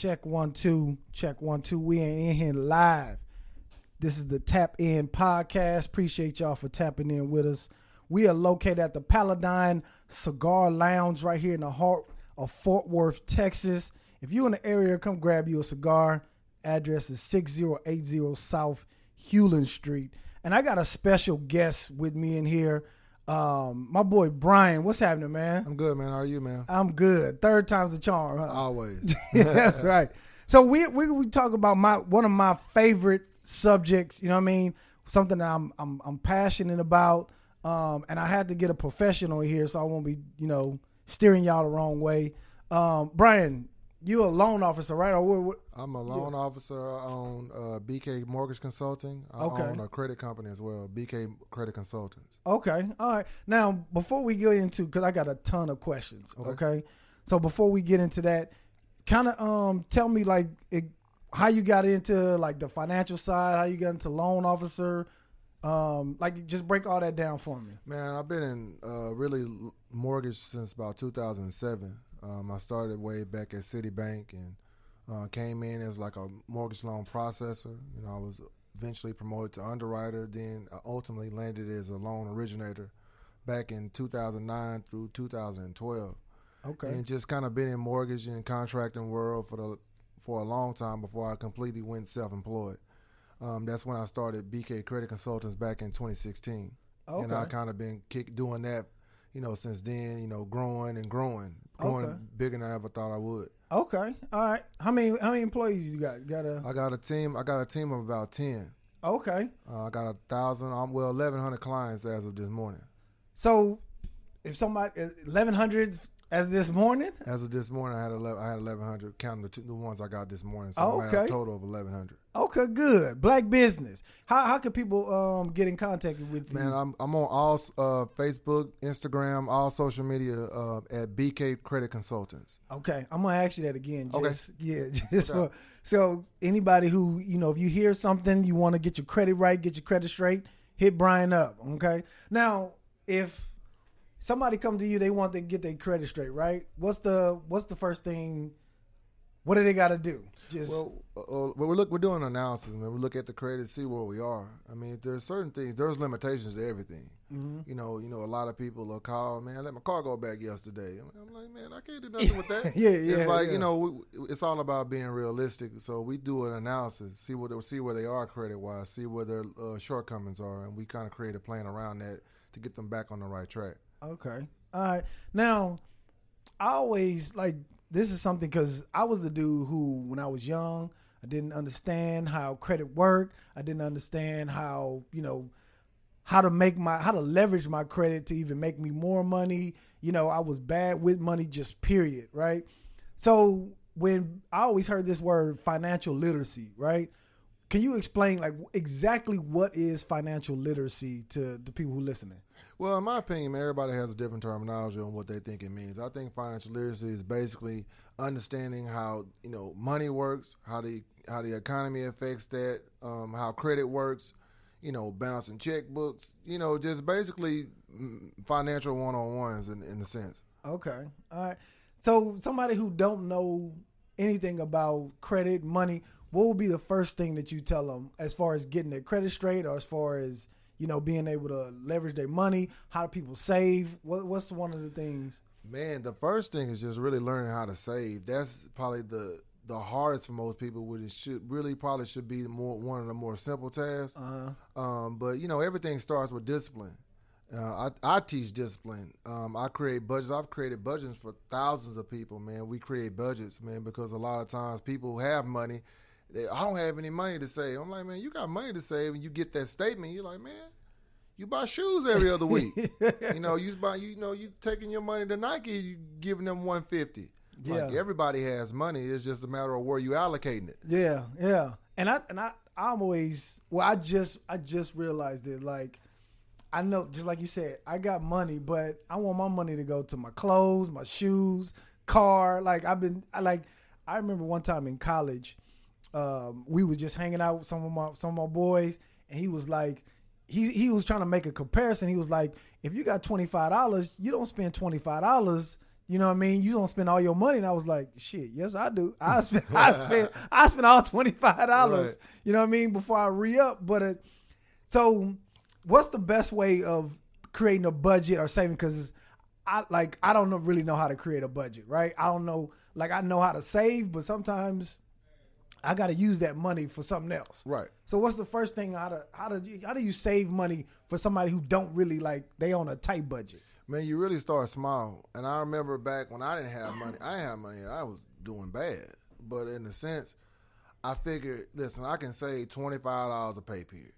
Check one, two. Check one, two. We ain't in here live. This is the Tap In Podcast. Appreciate y'all for tapping in with us. We are located at the Paladine Cigar Lounge right here in the heart of Fort Worth, Texas. If you're in the area, come grab you a cigar. Address is 6080 South Hulen Street. And I got a special guest with me in here. Um, my boy Brian. What's happening, man? I'm good, man. How are you, man? I'm good. Third time's a charm. Huh? Always. That's right. So we, we we talk about my one of my favorite subjects. You know what I mean? Something that I'm I'm I'm passionate about. Um, and I had to get a professional here, so I won't be you know steering y'all the wrong way. Um, Brian, you a loan officer, right? Or what, what? I'm a loan officer on uh, BK Mortgage Consulting. I Okay. own a credit company as well, BK Credit Consultants. Okay, all right. Now before we get into, because I got a ton of questions. Okay. Okay. so before we get into that, kind of um tell me like it, how you got into like the financial side, how you got into loan officer, um like just break all that down for me. Man, I've been in uh, really mortgage since about 2007. Um, I started way back at Citibank and uh, came in as like a mortgage loan processor. You know, I was eventually promoted to underwriter, then I ultimately landed as a loan originator back in 2009 through 2012. Okay. and just kind of been in mortgage and contracting world for the for a long time before I completely went self-employed. Um, that's when I started BK Credit Consultants back in 2016, and I Okay. kind of been kick, doing that, you know, since then. You know, growing and growing, growing Okay. bigger than I ever thought I would. Okay. All right. How many how many employees you got? You got a I got a team. I got a team of about 10. Okay. Uh, I got a thousand. Um, well, 1,100 clients as of this morning. So if somebody eleven hundred as this morning, As of this morning, I had 11, I had 1,100 counting the, two, the ones I got this morning. So Oh, I'm at a total of 1,100. okay, good. Black business. How how can people um get in contact with you? Man, I'm I'm on all uh, Facebook, Instagram, all social media uh, at BK Credit Consultants. Okay, I'm gonna ask you that again. Okay. Yeah, just Sure. for so anybody who you know, if you hear something, you want to get your credit right, get your credit straight, hit Brian up. Okay. Now, if somebody come to you, they want to get their credit straight, right? What's the what's the first thing? What do they got to do? Just Well, uh, uh, well, we look, we're doing analysis, man. We look at the credit, see where we are. I mean, there's certain things. There's limitations to everything. Mm-hmm. You know, you know, a lot of people will call, man. I let my car go back yesterday. I'm I'm like, man, I can't do nothing with that. Yeah, yeah, It's like yeah. you know, we, it's all about being realistic. So we do an analysis, see what they, see where they are credit wise, see where their uh, shortcomings are, and we kind of create a plan around that to get them back on the right track. Okay. All right. Now, I always like this is something because I was the dude who, when I was young, I didn't understand how credit worked. I didn't understand how you know how to make my how to leverage my credit to even make me more money. You know, I was bad with money, just period. Right. So when I always heard this word financial literacy, right? Can you explain like exactly what is financial literacy to the people who listening? Well, in my opinion, everybody has a different terminology on what they think it means. I think financial literacy is basically understanding how you know money works, how the how the economy affects that, um, how credit works, you know, bouncing checkbooks, you know, just basically mm, financial one on ones in, in a sense. Okay. All right. So somebody who don't know anything about credit, money, what would be the first thing that you tell them as far as getting their credit straight or as far as, you know, being able to leverage their money? How do people save? What, what's one of the things? Man, the first thing is just really learning how to save. That's probably the the hardest for most people. Which it should really probably should be more one of the more simple tasks. Uh, Um, but you know, everything starts with discipline. Uh, I, I teach discipline. Um, I create budgets. I've created budgets for thousands of people, man. We create budgets, man, because a lot of times people have money. They, I don't have any money to save. I'm like, man, you got money to save, and you get that statement. You're like, man, you buy shoes every other week. you know, you buy, you know, you taking your money to Nike, you giving them 150. Like Yeah. everybody has money. It's just a matter of where you allocating it. yeah, yeah. And I and I I'm always well. I just I just realized it. Like I know, just like you said, I got money, but I want my money to go to my clothes, my shoes, car. Like I've been, I like. I remember one time in college, um, we was just hanging out with some of my some of my boys, and he was like, he he was trying to make a comparison. He was like, if you got twenty five dollars, you don't spend twenty five dollars. You know what I mean? You don't spend all your money. And I was like, shit, yes, I do. I spend, I spend, I spend all twenty five dollars. Right. You know what I mean? Before I re up. But uh, so, what's the best way of creating a budget or saving? Because I like I don't know, really know how to create a budget, right? I don't know. Like I know how to save, but sometimes I got to use that money for something else. Right. So what's the first thing how to how do you, how do you save money for somebody who don't really like they on a tight budget? Man, you really start small. And I remember back when I didn't have money, I didn't have money, I was doing bad. But in a sense, I figured, listen, I can save twenty five dollars a pay period.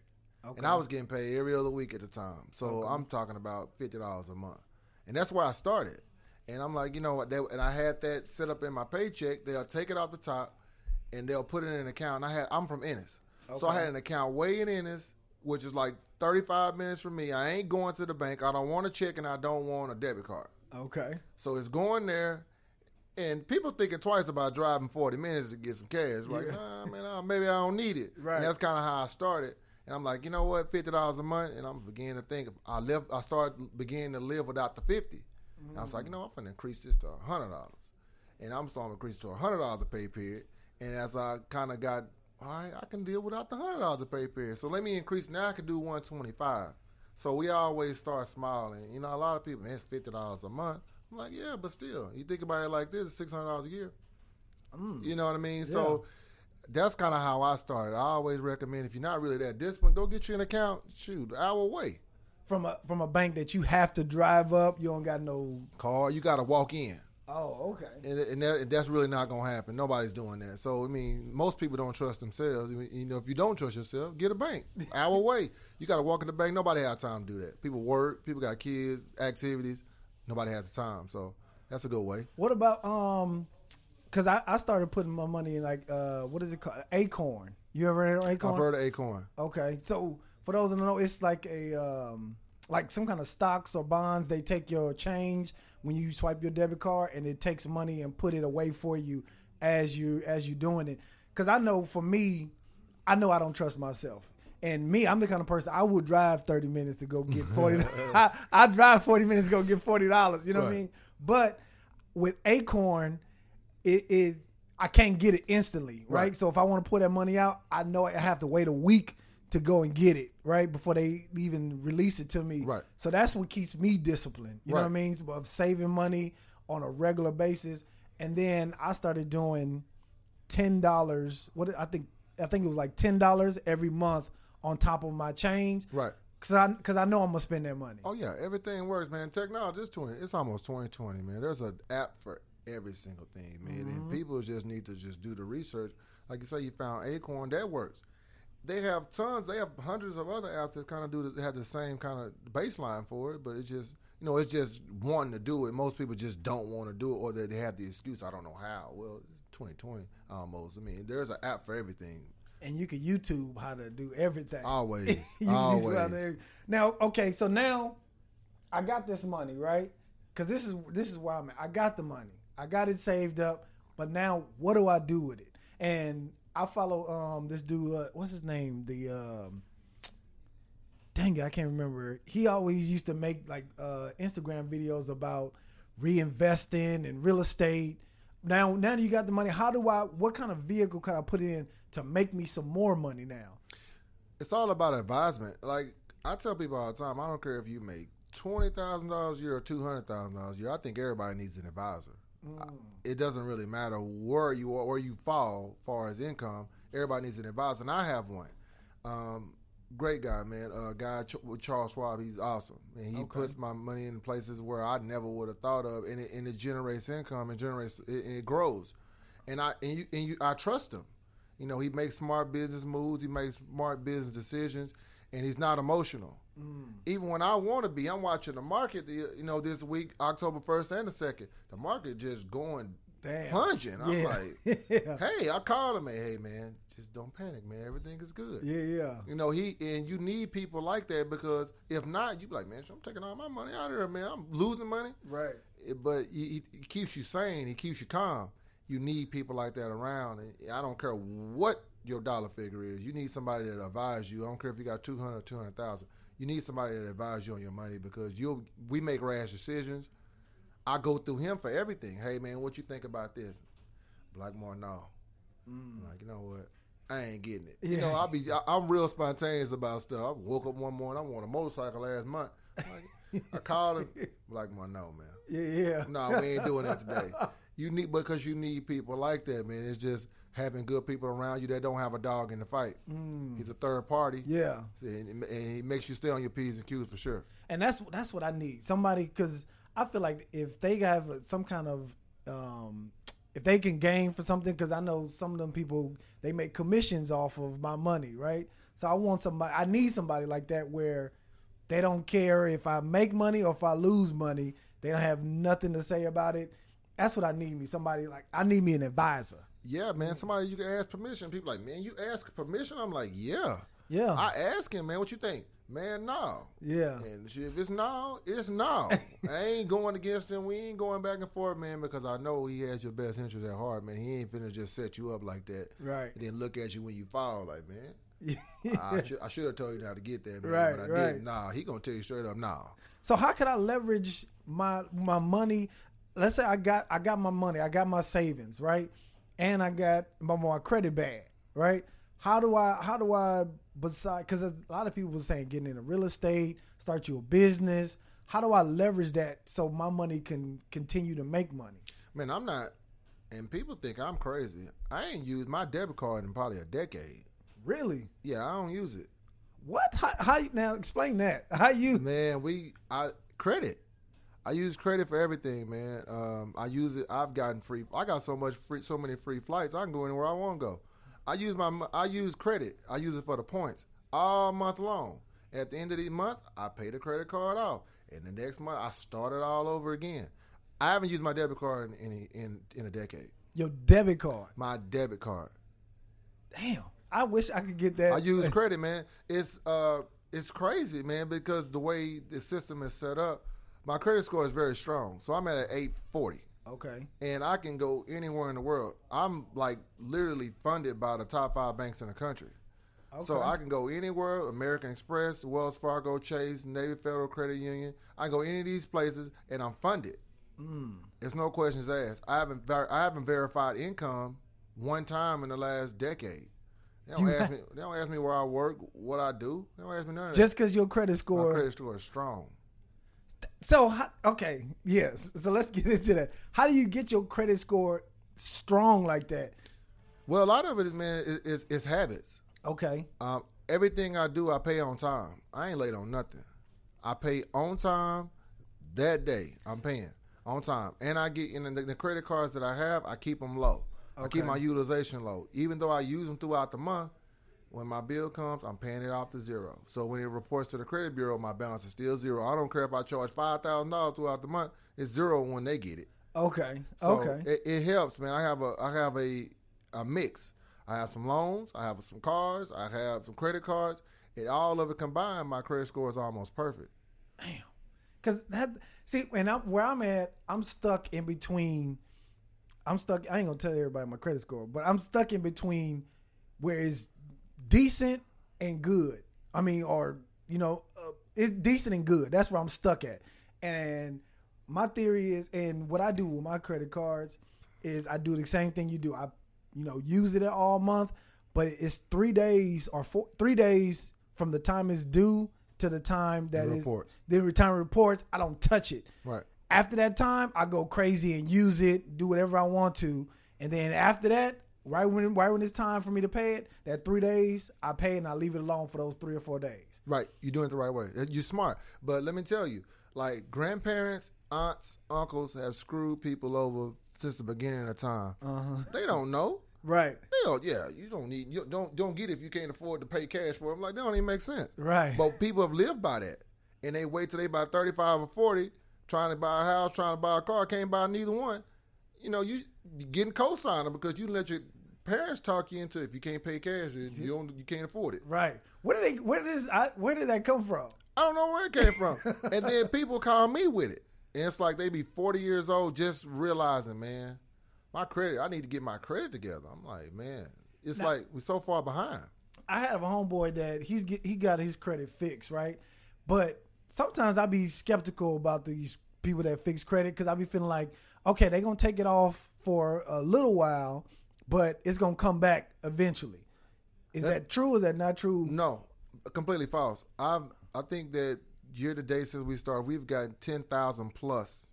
And I was getting paid every other week at the time. So I'm talking about fifty dollars a month. And that's where I started. And I'm like, you know what, they, and I had that set up in my paycheck. They'll take it off the top and they'll put it in an account. And I had I'm from Ennis. So I had an account way in Ennis, which is like 35 minutes from me. I ain't going to the bank. I don't want a check and I don't want a debit card. Okay. So it's going there, and people thinking twice about driving 40 minutes to get some cash. Like, Yeah. nah, man, maybe I don't need it. Right. And that's kind of how I started. And I'm like, you know what, fifty dollars a month, and I'm beginning to think. I live, I started beginning to live without the 50 And I was like, mm. you know, I'm gonna increase this to hundred dollars, and I'm starting to increase to hundred dollars a pay period. And as I kind of got, all right, I can deal without the hundred dollars a pay period. So let me increase. Now I can do one twenty five. So we always start smiling. You know, a lot of people, man, it's fifty dollars a month. I'm like, yeah, but still, you think about it like this, six hundred dollars a year. Mm. You know what I mean? So that's kind of how I started. I always recommend if you're not really that disciplined, go get you an account. Shoot, an hour away. From a from a bank that you have to drive up, you don't got no. car. You got to walk in. Oh, okay. and, and, that, and that's really not going to happen. Nobody's doing that. So I mean, most people don't trust themselves. I mean, You know, if you don't trust yourself, get a bank. Our way. You got to walk in the bank. Nobody has time to do that. People work. People got kids, activities. Nobody has the time. So that's a good way. What about um? Because I, I started putting my money in like uh what is it called Acorn. You ever heard of Acorn? I've heard of Acorn. Okay, so for those that don't know, it's like a um, like some kind of stocks or bonds. They take your change when you swipe your debit card, and it takes money and put it away for you as you as you doing it. Because I know for me, I know I don't trust myself. And me, I'm the kind of person I would drive 30 minutes to go get 40. I, I drive 40 minutes to go get $40. You know what I mean? But with Acorn, it, it I can't get it instantly, right? Right. So if I want to pull that money out, I know I have to wait a week to go and get it, right? Before they even release it to me. Right. So that's what keeps me disciplined. You know what I mean? Of saving money on a regular basis. And then I started doing ten dollars. What I think I think it was like ten dollars every month on top of my change. Right. Cause I cause I know I'm gonna spend that money. Oh yeah, everything works, man. Technology is twenty. It's almost twenty twenty, man. There's an app for every single thing, man. And mm-hmm. people just need to just do the research. Like you say, you found Acorn that works. They have tons. They have hundreds of other apps that kind of do the, have the same kind of baseline for it, but it's just you know it's just wanting to do it. Most people just don't want to do it, or they, they have the excuse, I don't know how. Well, it's twenty twenty almost. I mean, there's an app for everything. And you can YouTube how to do everything. Always, You can just always. Now, okay, so now I got this money, right? Because this is this is where I'm at. I got the money. I got it saved up, but now what do I do with it? And I follow um this dude. Uh, what's his name? The um, dang it, I can't remember. He always used to make like uh, Instagram videos about reinvesting and real estate. Now, now that you got the money, how do I? What kind of vehicle can I put in to make me some more money now? it's all about advisement. Like I tell people all the time, I don't care if you make twenty thousand dollars a year or two hundred thousand dollars a year. I think everybody needs an advisor. Mm. It doesn't really matter where you are, where you fall, far as income. Everybody needs an advisor, and I have one. Um, great guy, man. A guy Ch- with Charles Schwab. He's awesome, and he Okay. puts my money in places where I never would have thought of, and it, and it generates income and generates it, and it grows. And I and you and you, I trust him. You know, he makes smart business moves. He makes smart business decisions, and he's not emotional. Mm. Even when I want to be, I'm watching the market. The, you know, this week, October first and the second, the market just going Damn. plunging. I'm Yeah. like, yeah. hey, I called him. Hey, man, just don't panic, man. Everything is good. Yeah, yeah. You know, he and you need people like that because if not, you be like, man, I'm taking all my money out of here, man. I'm losing money. Right. But he, he keeps you sane. He keeps you calm. You need people like that around. And I don't care what your dollar figure is. You need somebody that advise you. I don't care if you got 200 or 200,000. You need somebody that advise you on your money because you we make rash decisions. I go through him for everything. Hey man, what you think about this? Blackmore, no. Mm. I'm like, you know what? I ain't getting it. You Yeah. know, I be I, I'm real spontaneous about stuff. I woke up one morning, I want a motorcycle last month. Like, I called him, Blackmore, no man. Yeah, yeah. No, we ain't doing that today. You need because you need people like that, man. It's just having good people around you that don't have a dog in the fight. He's a third party. Mm. Yeah. See, And, and he makes you stay on your p's and q's for sure. and that's that's what I need. Somebody because I feel like if they have some kind of um, if they can gain for something, because I know some of them people they make commissions off of my money, right? So I want somebody. I need somebody like that where they don't care if I make money or if I lose money. They don't have nothing to say about it. That's what I need me. Somebody like I need me an advisor. Yeah, man. Somebody you can ask permission. People like, man, you ask permission. I'm like, yeah. Yeah. I ask him, man, what you think? Man, no. Yeah. And if it's no, it's no. I ain't going against him. We ain't going back and forth, man, because I know he has your best interest at heart, man. He ain't finna just set you up like that. Right. And then look at you when you fall, like, man. I should I should have told you how to get there, man. Right, but I right. didn't. Nah, he gonna tell you straight up, nah. So how could I leverage my my money? Let's say I got I got my money, I got my savings, right? And I got my, my credit bad, right? How do I how do I beside because a lot of people were saying getting into real estate, start your business. How do I leverage that so my money can continue to make money? Man, I'm not and people think I'm crazy. I ain't used my debit card in probably a decade. Really? Yeah, I don't use it. What? How, how you- now? Explain that. How you? Man, we I credit. I use credit for everything, man. Um, I use it. I've gotten free. I got so much free, so many free flights. I can go anywhere I want to go. I use my. I use credit. I use it for the points all month long. At the end of the month, I pay the credit card off, and the next month I start it all over again. I haven't used my debit card in in in, in a decade. Your debit card. My debit card. Damn. I wish I could get that. I use credit, man. It's uh, it's crazy, man, because the way the system is set up, my credit score is very strong. So I'm at an 840, Okay. and I can go anywhere in the world. I'm like literally funded by the top five banks in the country. So I can go anywhere, American Express, Wells Fargo, Chase, Navy Federal Credit Union. I can go any of these places, and I'm funded. Mm. It's no questions asked. I haven't ver- I haven't verified income one time in the last decade. They don't You ask me. They don't ask me where I work, what I do. They don't ask me none of Just because your credit score. My credit score is strong. So okay, yes. So let's get into that. How do you get your credit score strong like that? Well, a lot of it is man is, is, is habits. Okay. Um, everything I do, I pay on time. I ain't late on nothing. I pay on time that day. I'm paying on time, and I get in the, the credit cards that I have. I keep them low. I keep my utilization low, even though I use them throughout the month. When my bill comes, I'm paying it off to zero. So when it reports to the credit bureau, my balance is still zero. I don't care if I charge five thousand dollars throughout the month; it's zero when they get it. Okay. So okay. it, it helps, man. I have a I have a a mix. I have some loans, I have some cars, I have some credit cards. And all of it combined, my credit score is almost perfect. Damn. Cause that see, and I'm where I'm at, I'm stuck in between. I'm stuck. I ain't gonna tell everybody my credit score, but I'm stuck in between where it's decent and good. I mean, or you know, uh, it's decent and good. That's where I'm stuck at. And my theory is, and what I do with my credit cards is, I do the same thing you do. I, you know, use it all month, but it's three days or four, three days from the time it's due to the time that The is the return reports. I don't touch it. Right. After that time, I go crazy and use it, do whatever I want to, and then after that, right when right when it's time for me to pay it, that three days, I pay it and I leave it alone for those three or four days. Right. You're doing it the right way. You're smart. But let me tell you, like grandparents, aunts, uncles have screwed people over since the beginning of time. Uh-huh. They don't know. Right, They don't, yeah, you don't need you don't don't get it if you can't afford to pay cash for them. Like that don't even make sense. right. But people have lived by that, and they wait till they buy thirty five or forty, trying to buy a house, trying to buy a car, can't buy neither one. You know, you you getting co-signer because you let your parents talk you into if you can't pay cash, you you don't you can't afford it. Right. Where did they? Where did this? I, where did that come from? I don't know where it came from, and then people call me with it, and it's like they be forty years old just realizing, man, my credit, I need to get my credit together. I'm like, man, it's Now- like we're so far behind. I have a homeboy that he's get, he got his credit fixed, right? But sometimes I be skeptical about these people that fix credit because I be feeling like, okay, they're gonna take it off for a little while, but it's gonna come back eventually. Is that, That- true? Or is that not true? No, completely false. I I think that year to date since we started, we've got ten thousand plus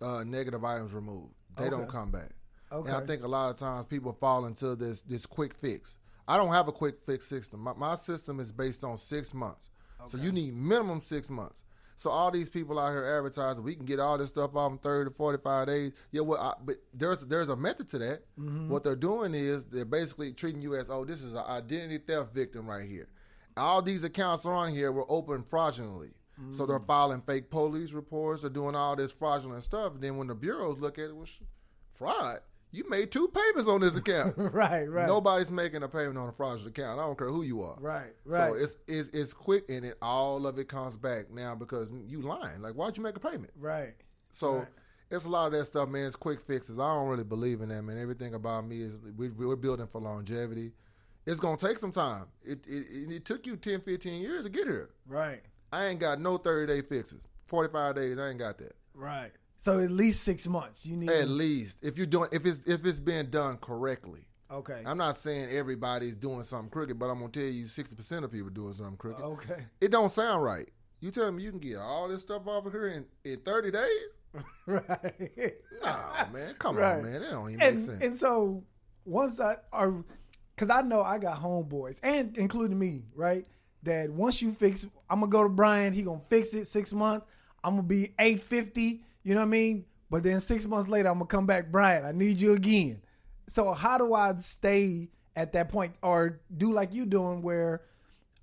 uh, negative items removed. They don't come back. Okay. And I think a lot of times people fall into this this quick fix. I don't have a quick fix system. My, my system is based on six months. Okay. So you need minimum six months. So all these people out here advertising, we can get all this stuff off in thirty to forty five days. Yeah, well, I, but there's there's a method to that. Mm-hmm. What they're doing is they're basically treating you as, oh, this is an identity theft victim right here. All these accounts are on here were opened fraudulently. So they're mm. filing fake police reports. They're doing all this fraudulent stuff. And then when the bureaus look at it, well, sh- fraud. You made two payments on this account. right, right, Nobody's making a payment on a fraudulent account. I don't care who you are. right, right. So it's, it's it's quick and it all of it comes back now because you lying. Like why'd you make a payment? right. So Right. it's a lot of that stuff, man. It's quick fixes. I don't really believe in that, man. Everything about me is we, we're building for longevity. It's gonna take some time. It, it it took you 10, 15 years to get here. Right, I ain't got no thirty day fixes. Forty five days, I ain't got that. right. So at least six months. You need. At least if you're doing if it's if it's being done correctly. okay. I'm not saying everybody's doing something crooked, but I'm gonna tell you, sixty percent of people doing something crooked. okay. It don't sound right. You tell me you can get all this stuff off of here in, in 30 days? right. Nah, man, come Right. on, man. That don't even and make sense. and so once I are, because I know I got homeboys and including me, right? That once you fix, I'm gonna go to Brian. He gonna fix it six months. I'm gonna be eight fifty. You know what I mean? But then six months later, I'm gonna come back, Brian. I need you again. So how do I stay at that point, or do like you doing, where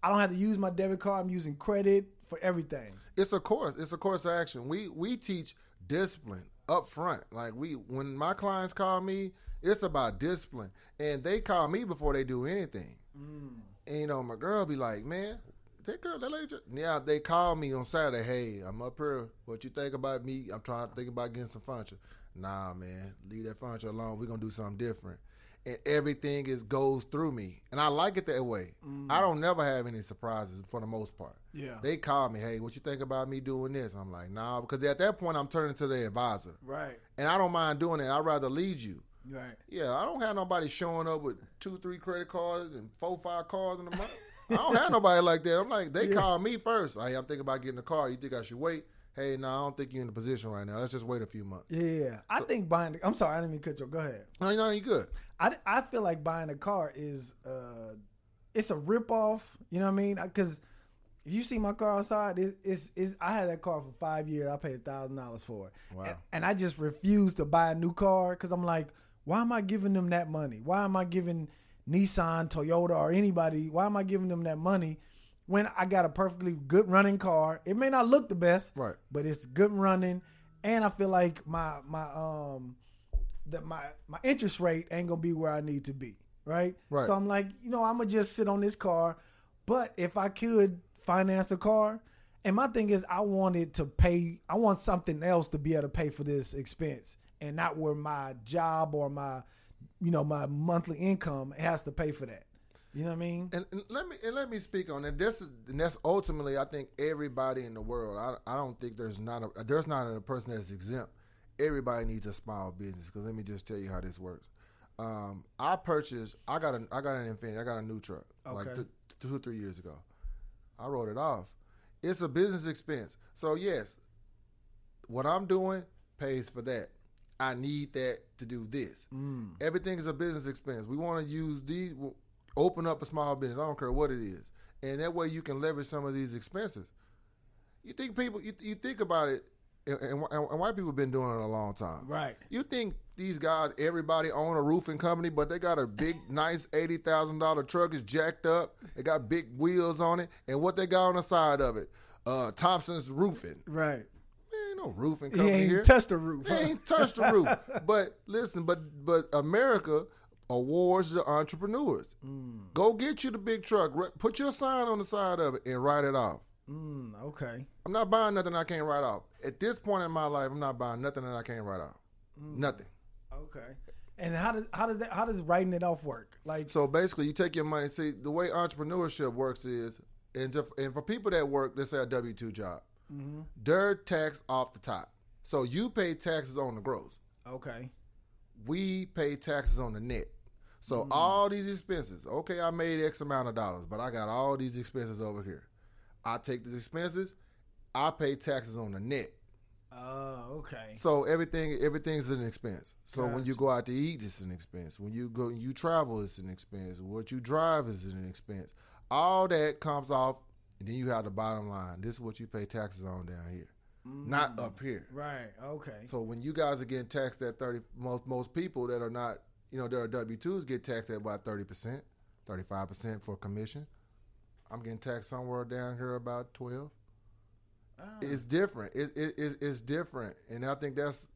I don't have to use my debit card? I'm using credit for everything. it's a course. It's a course of action. We we teach discipline up front. Like we when my clients call me, it's about discipline. And they call me before they do anything. Mm. And you know, my girl be like, Man, that girl, that lady just Yeah, they call me on Saturday, hey, I'm up here. What you think about me? I'm trying to think about getting some furniture. Nah, man, leave that furniture alone. We're gonna do something different. And everything is goes through me. And I like it that way. Mm. I don't never have any surprises for the most part. Yeah. They call me, hey, what you think about me doing this? I'm like, nah, because at that point I'm turning to the advisor. Right. And I don't mind doing it. I'd rather lead you. Right. Yeah, I don't have nobody showing up with two, three credit cards and four, five cards in the month. I don't have nobody like that. I'm like, they call me first. Hey, I'm thinking about getting a car. You think I should wait? Hey, no, I don't think you're in the position right now. Let's just wait a few months. Yeah. I think buying. The, I'm sorry. I didn't mean cut you. Go ahead. No, no, you good. I, I feel like buying a car is uh it's a ripoff. You know what I mean? Because if you see my car outside, it, it's, it's I had that car for five years. I paid a thousand dollars for it. Wow. And, and I just refuse to buy a new car because I'm like, why am I giving them that money? Why am I giving Nissan, Toyota, or anybody? Why am I giving them that money when I got a perfectly good running car? It may not look the best, Right. but it's good running, and I feel like my my um that my my interest rate ain't gonna be where I need to be, right? Right. So I'm like, you know, I'm gonna just sit on this car, but if I could finance a car, and my thing is, I wanted to pay. I want something else to be able to pay for this expense, and not where my job or my, you know, my monthly income has to pay for that. You know what I mean? And, and let me and let me speak on it. This is and that's ultimately I think everybody in the world. I, I don't think there's not a there's not a person that's exempt. Everybody needs a small business because let me just tell you how this works. Um, I purchased. I got a I got an Infiniti. I got a new truck like th- two or three years ago. I wrote it off. It's a business expense. So yes, what I'm doing pays for that. I need that to do this. Everything is a business expense. We want to use these, open up a small business. I don't care what it is, and that way you can leverage some of these expenses. You think people, you, you think about it, and, and, and white people have been doing it a long time. Right. You think these guys, everybody own a roofing company, but they got a big, nice eighty thousand dollar truck is jacked up. They got big wheels on it, and what they got on the side of it, uh, Thompson's Roofing. Right. No roofing He ain't here. touched the roof. They ain't touched the roof. But listen, but but America awards the entrepreneurs. Go get you the big truck. Put your sign on the side of it and write it off. Mm, okay. I'm not buying nothing I can't write off. At this point in my life, I'm not buying nothing that I can't write off. Nothing. Okay. And how does how does that how does writing it off work? Like So basically, you take your money. See, the way entrepreneurship works is, and, just, and for people that work, let's say a W two job, Mm-hmm. They're taxed off the top. So you pay taxes on the gross. Okay. We pay taxes on the net. So all these expenses, okay, I made X amount of dollars, but I got all these expenses over here. I take these expenses, I pay taxes on the net. Oh, okay. So everything everything's an expense. So when you go out to eat, it's an expense. When you go you travel, it's an expense. What you drive is an expense. All that comes off, and then you have the bottom line. This is what you pay taxes on down here, not up here. Right. Okay. So when you guys are getting taxed at thirty, most most people that are not, you know, there are W twos get taxed at about thirty percent, thirty five percent for commission. I'm getting taxed somewhere down here about twelve. Ah. It's different. It, it, it, it's different, and I think that's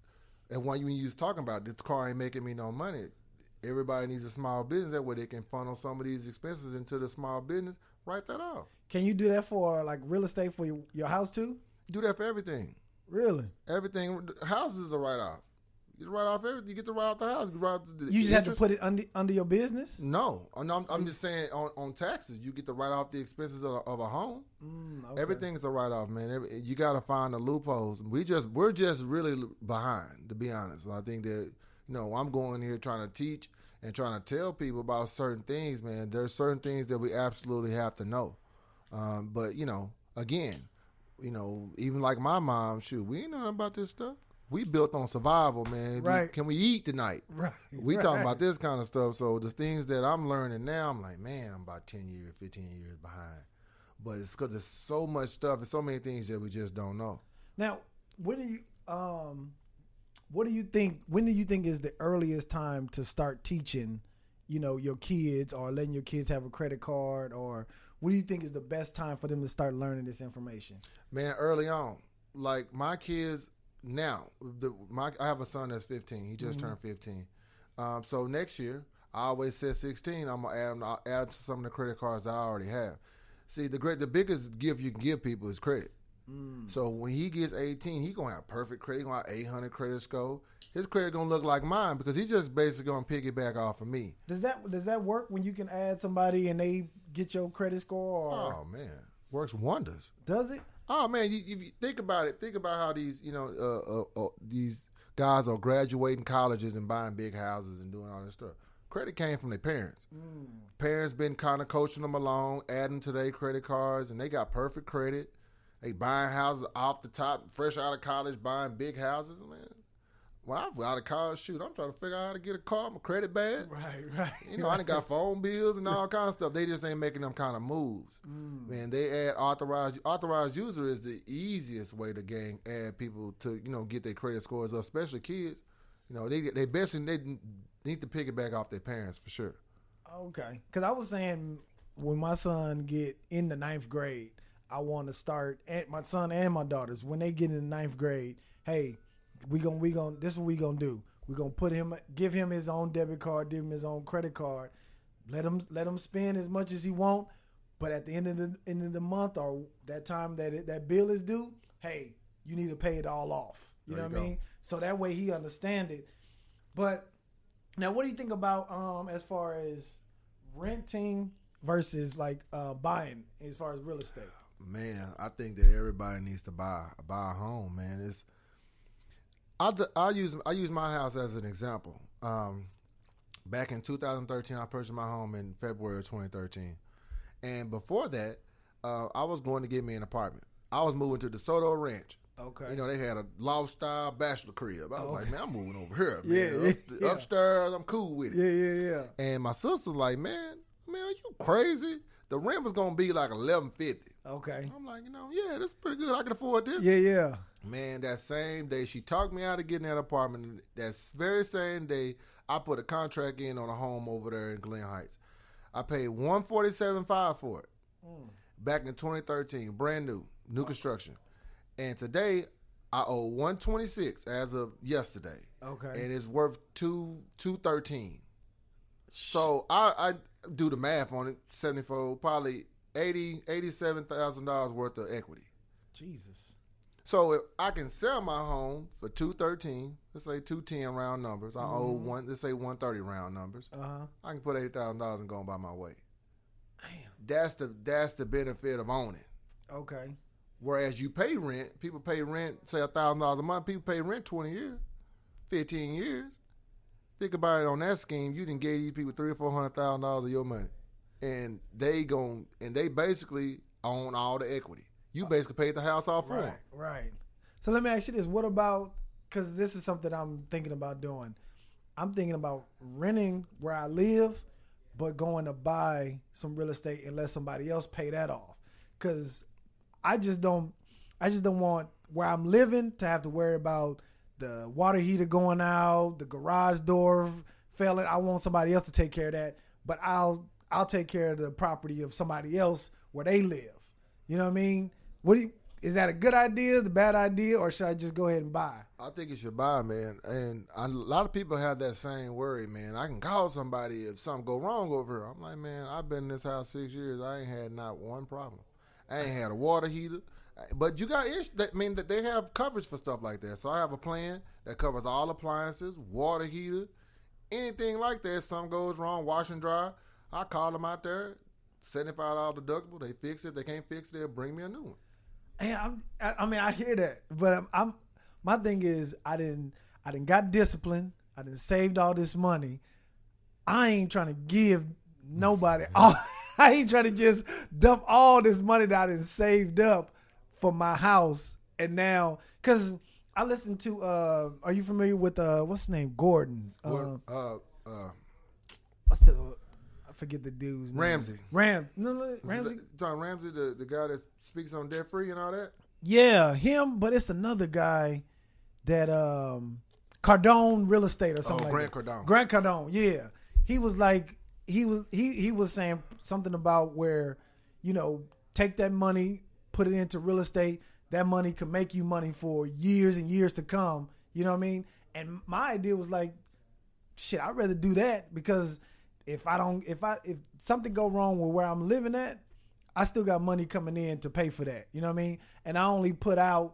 and when you when you was talking about this car ain't making me no money. Everybody needs a small business that way they can funnel some of these expenses into the small business. Write that off. Can you do that for like real estate for your, your house too? Do that for everything. Really? Everything. Houses are write off. You write off everything. You get to write off the house. You, write off the, You just have to put it under under your business. No, I'm, I'm, just saying on, on taxes, you get to write off the expenses of, of a home. Mm, okay. Everything is a write off, man. Every, you got to find the loopholes. We just we're just really behind, to be honest. I think that you know I'm going here trying to teach and trying to tell people about certain things, man. There's certain things that we absolutely have to know. Um, but you know, again, you know, even like my mom, shoot, we ain't know about this stuff. We built on survival, man. Right. Can we eat tonight? Right. We right. talking about this kind of stuff. So the things that I'm learning now, I'm like, man, I'm about ten years, fifteen years behind. But it's because there's so much stuff and so many things that we just don't know. Now, when do you um, what do you think? When do you think is the earliest time to start teaching? You know, your kids or letting your kids have a credit card, or what do you think is the best time for them to start learning this information? Man, early on, like my kids now, the, my I have a son that's 15. He just turned 15. Um, so next year, I always said 16. I'm gonna add add to some of the credit cards that I already have. See, the great, the biggest gift you can give people is credit. So when he gets 18, he gonna have perfect credit. He gonna have 800 credit score. His credit gonna look like mine because he's just basically gonna piggyback off of me. Does that does that work when you can add somebody and they get your credit score, or Oh man, works wonders. does it? Oh man, you, if you think about it, think about how these you know uh, uh, uh, these guys are graduating colleges and buying big houses and doing all this stuff. Credit came from their parents. Parents been kind of coaching them along, adding to their credit cards, and they got perfect credit. They buying houses off the top, fresh out of college, buying big houses. Man, when I was out of college, shoot, I'm trying to figure out how to get a car, my credit bad. Right, right. You know, I done got phone bills and all kinds of stuff. They just ain't making them kind of moves. Mm. Man, they add authorized authorized user is the easiest way to gain add people to you know get their credit scores up, especially kids. You know, they they best they need to pick it back off their parents for sure. Okay, because I was saying when my son get in the ninth grade, I want to start. And my son and my daughters when they get in the ninth grade, hey, we gonna we gonna this is what we gonna do. We gonna put him, give him his own debit card, give him his own credit card. Let him let him spend as much as he want, but at the end of the end of the month or that time that it, that bill is due, hey, you need to pay it all off. You There know you what I mean? So that way he understand it. But now, what do you think about um as far as renting versus like uh buying as far as real estate? Man, I think that everybody needs to buy buy a home. Man, it's I I use I use my house as an example. Um, back in 2013, I purchased my home in February of 2013, and before that, uh, I was going to get me an apartment. I was moving to DeSoto Ranch. Okay. You know, they had a loft style bachelor crib. I was oh, like, man, I'm moving over here, man. yeah, Up- yeah. Upstairs, I'm cool with it. yeah, yeah, yeah. And my sister's like, man, man, are you crazy? The rent was gonna be like eleven fifty. Okay. I'm like, you know, yeah, that's pretty good. I can afford this. Yeah, yeah. Man, that same day she talked me out of getting that apartment. That very same day, I put a contract in on a home over there in Glen Heights. I paid one forty seven five for it mm. back in 2013, brand new, new construction. And today, I owe 126 as of yesterday, Okay. and it's worth two 213. So I, I do the math on it, 74, probably 80 $87,000 worth of equity. Jesus. So if I can sell my home for two thirteen, let's say two ten round numbers. I owe one, let's say one thirty round numbers. Uh huh. I can put eighty thousand dollars and go by my way. Damn. That's the that's the benefit of owning. Okay. Whereas you pay rent, people pay rent, say a thousand dollars a month. People pay rent twenty years, fifteen years. Think about it on that scheme. You didn't give these people three or four hundred thousand dollars of your money, and they gon' and they basically own all the equity. You basically paid the house off for Right, them. right. So let me ask you this: What about? Because this is something I'm thinking about doing. I'm thinking about renting where I live, but going to buy some real estate and let somebody else pay that off. Because I just don't, I just don't want where I'm living to have to worry about the water heater going out, the garage door failing. I want somebody else to take care of that, but I'll I'll take care of the property of somebody else where they live. You know what I mean? What do you, is that a good idea, the bad idea, or should I just go ahead and buy? I think you should buy, man. And a lot of people have that same worry, man. I can call somebody if something go wrong over here. I'm like, man, I've been in this house six years. I ain't had not one problem. I ain't had a water heater. But you got ish. That mean that they have coverage for stuff like that. So I have a plan that covers all appliances, water heater, anything like that. If something goes wrong, wash and dry. I call them out there, seventy-five dollars deductible. They fix it. If they can't fix it, they'll bring me a new one. Hey, I'm, I, I mean, I hear that, but I'm, I'm, my thing is, I didn't, I didn't got discipline. I didn't saved all this money. I ain't trying to give nobody. All, I ain't trying to just dump all this money that I done saved up for my house, and now, cause I listened to. uh Are you familiar with uh what's his name? Gordon. Uh, uh, uh, what's the? I forget the dude's name. Ramsey. Ram. No, no, Ramsey. John Ramsey, the, the guy that speaks on debt free and all that. Yeah, him, but it's another guy that um Cardone Real Estate or something Oh, like Grant that. Cardone. Grant Cardone, yeah. He was like he was he he was saying something about where, you know, take that money, put it into real estate, that money could make you money for years and years to come. You know what I mean? And my idea was like, shit, I'd rather do that because if I don't if I if something go wrong with where I'm living at, I still got money coming in to pay for that. You know what I mean? And I only put out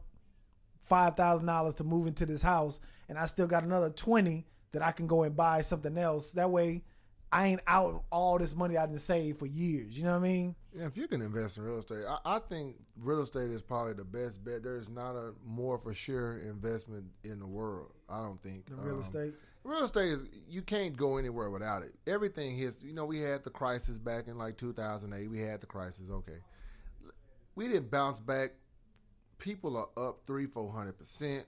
five thousand dollars to move into this house, and I still got another twenty that I can go and buy something else. That way, I ain't out all this money I didn't save for years. You know what I mean? Yeah, if you can invest in real estate, I, I think real estate is probably the best bet. There is not a more for sure investment in the world. I don't think The real Um, estate. Real estate is you can't go anywhere without it. Everything hits. You know, we had the crisis back in like 2008. We had the crisis. Okay, we didn't bounce back. People are up three, four hundred percent.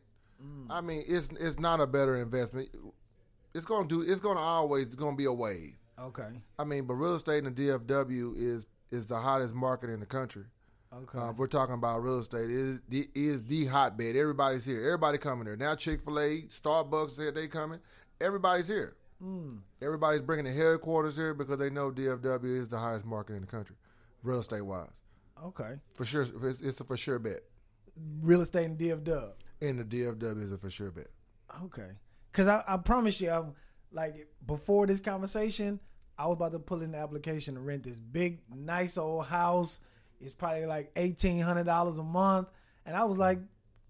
I mean, it's it's not a better investment. It's gonna do. It's gonna always it's gonna be a wave. Okay. I mean, but real estate in the DFW is is the hottest market in the country. Okay. Uh, if we're talking about real estate, it is the, is the hotbed. Everybody's here. Everybody coming there now. Chick Fil A, Starbucks said they coming. Everybody's here. Everybody's bringing the headquarters here because they know DFW is the hottest market in the country, real estate wise. okay. For sure, it's, it's a for sure bet. Real estate in DFW. And the DFW is a for sure bet. Okay. Cause I, I promise you, I'm like before this conversation, I was about to pull in the application to rent this big, nice old house. It's probably like eighteen hundred dollars a month, and I was like,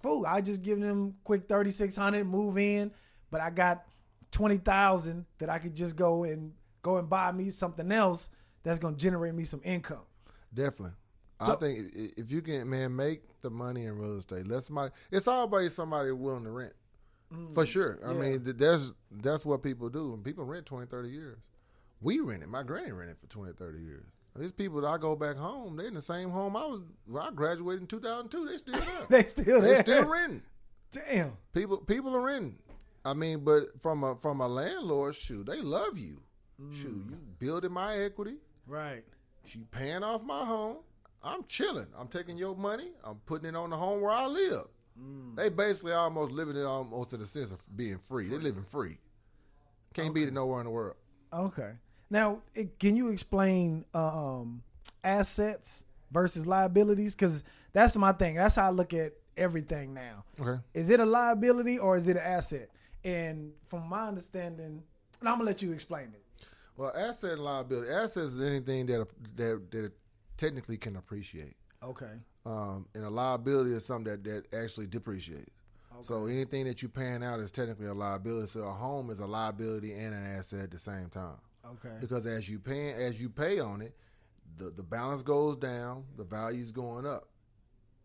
"Cool." I just give them quick thirty six hundred, move in, but I got twenty thousand that I could just go and go and buy me something else that's gonna generate me some income. Definitely. I think if you can, man, make the money in real estate. Let somebody. It's always somebody willing to rent. For sure. I Mm, yeah. mean, th- that's that's what people do. And people rent 20, 30 years. We rented. My granny rented for 20, 30 years. These people that I go back home, they in the same home I was. When I graduated in two thousand two. They still there. They still there. they still renting. Damn. People people are renting. I mean, but from a from a landlord, shoot, they love you. Shoot, mm. you building my equity. Right. You paying off my home. I'm chilling. I'm taking your money. I'm putting it on the home where I live. Mm. They basically almost living it almost to the sense of being free. They're living free. Can't beat it nowhere in the world. Okay. Now, it, can you explain um, assets versus liabilities? Because that's my thing. That's how I look at everything now. Okay. Is it a liability or is it an asset? And from my understanding, and I'm gonna let you explain it. Well, asset and liability. Assets is anything that that that technically can appreciate. Okay. Um, and a liability is something that, that actually depreciates. Okay. So anything that you're paying out is technically a liability. So a home is a liability and an asset at the same time. Okay. because as you pay as you pay on it, the the balance goes down, the value's going up.